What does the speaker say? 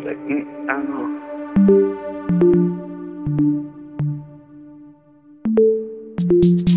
think? It goes like,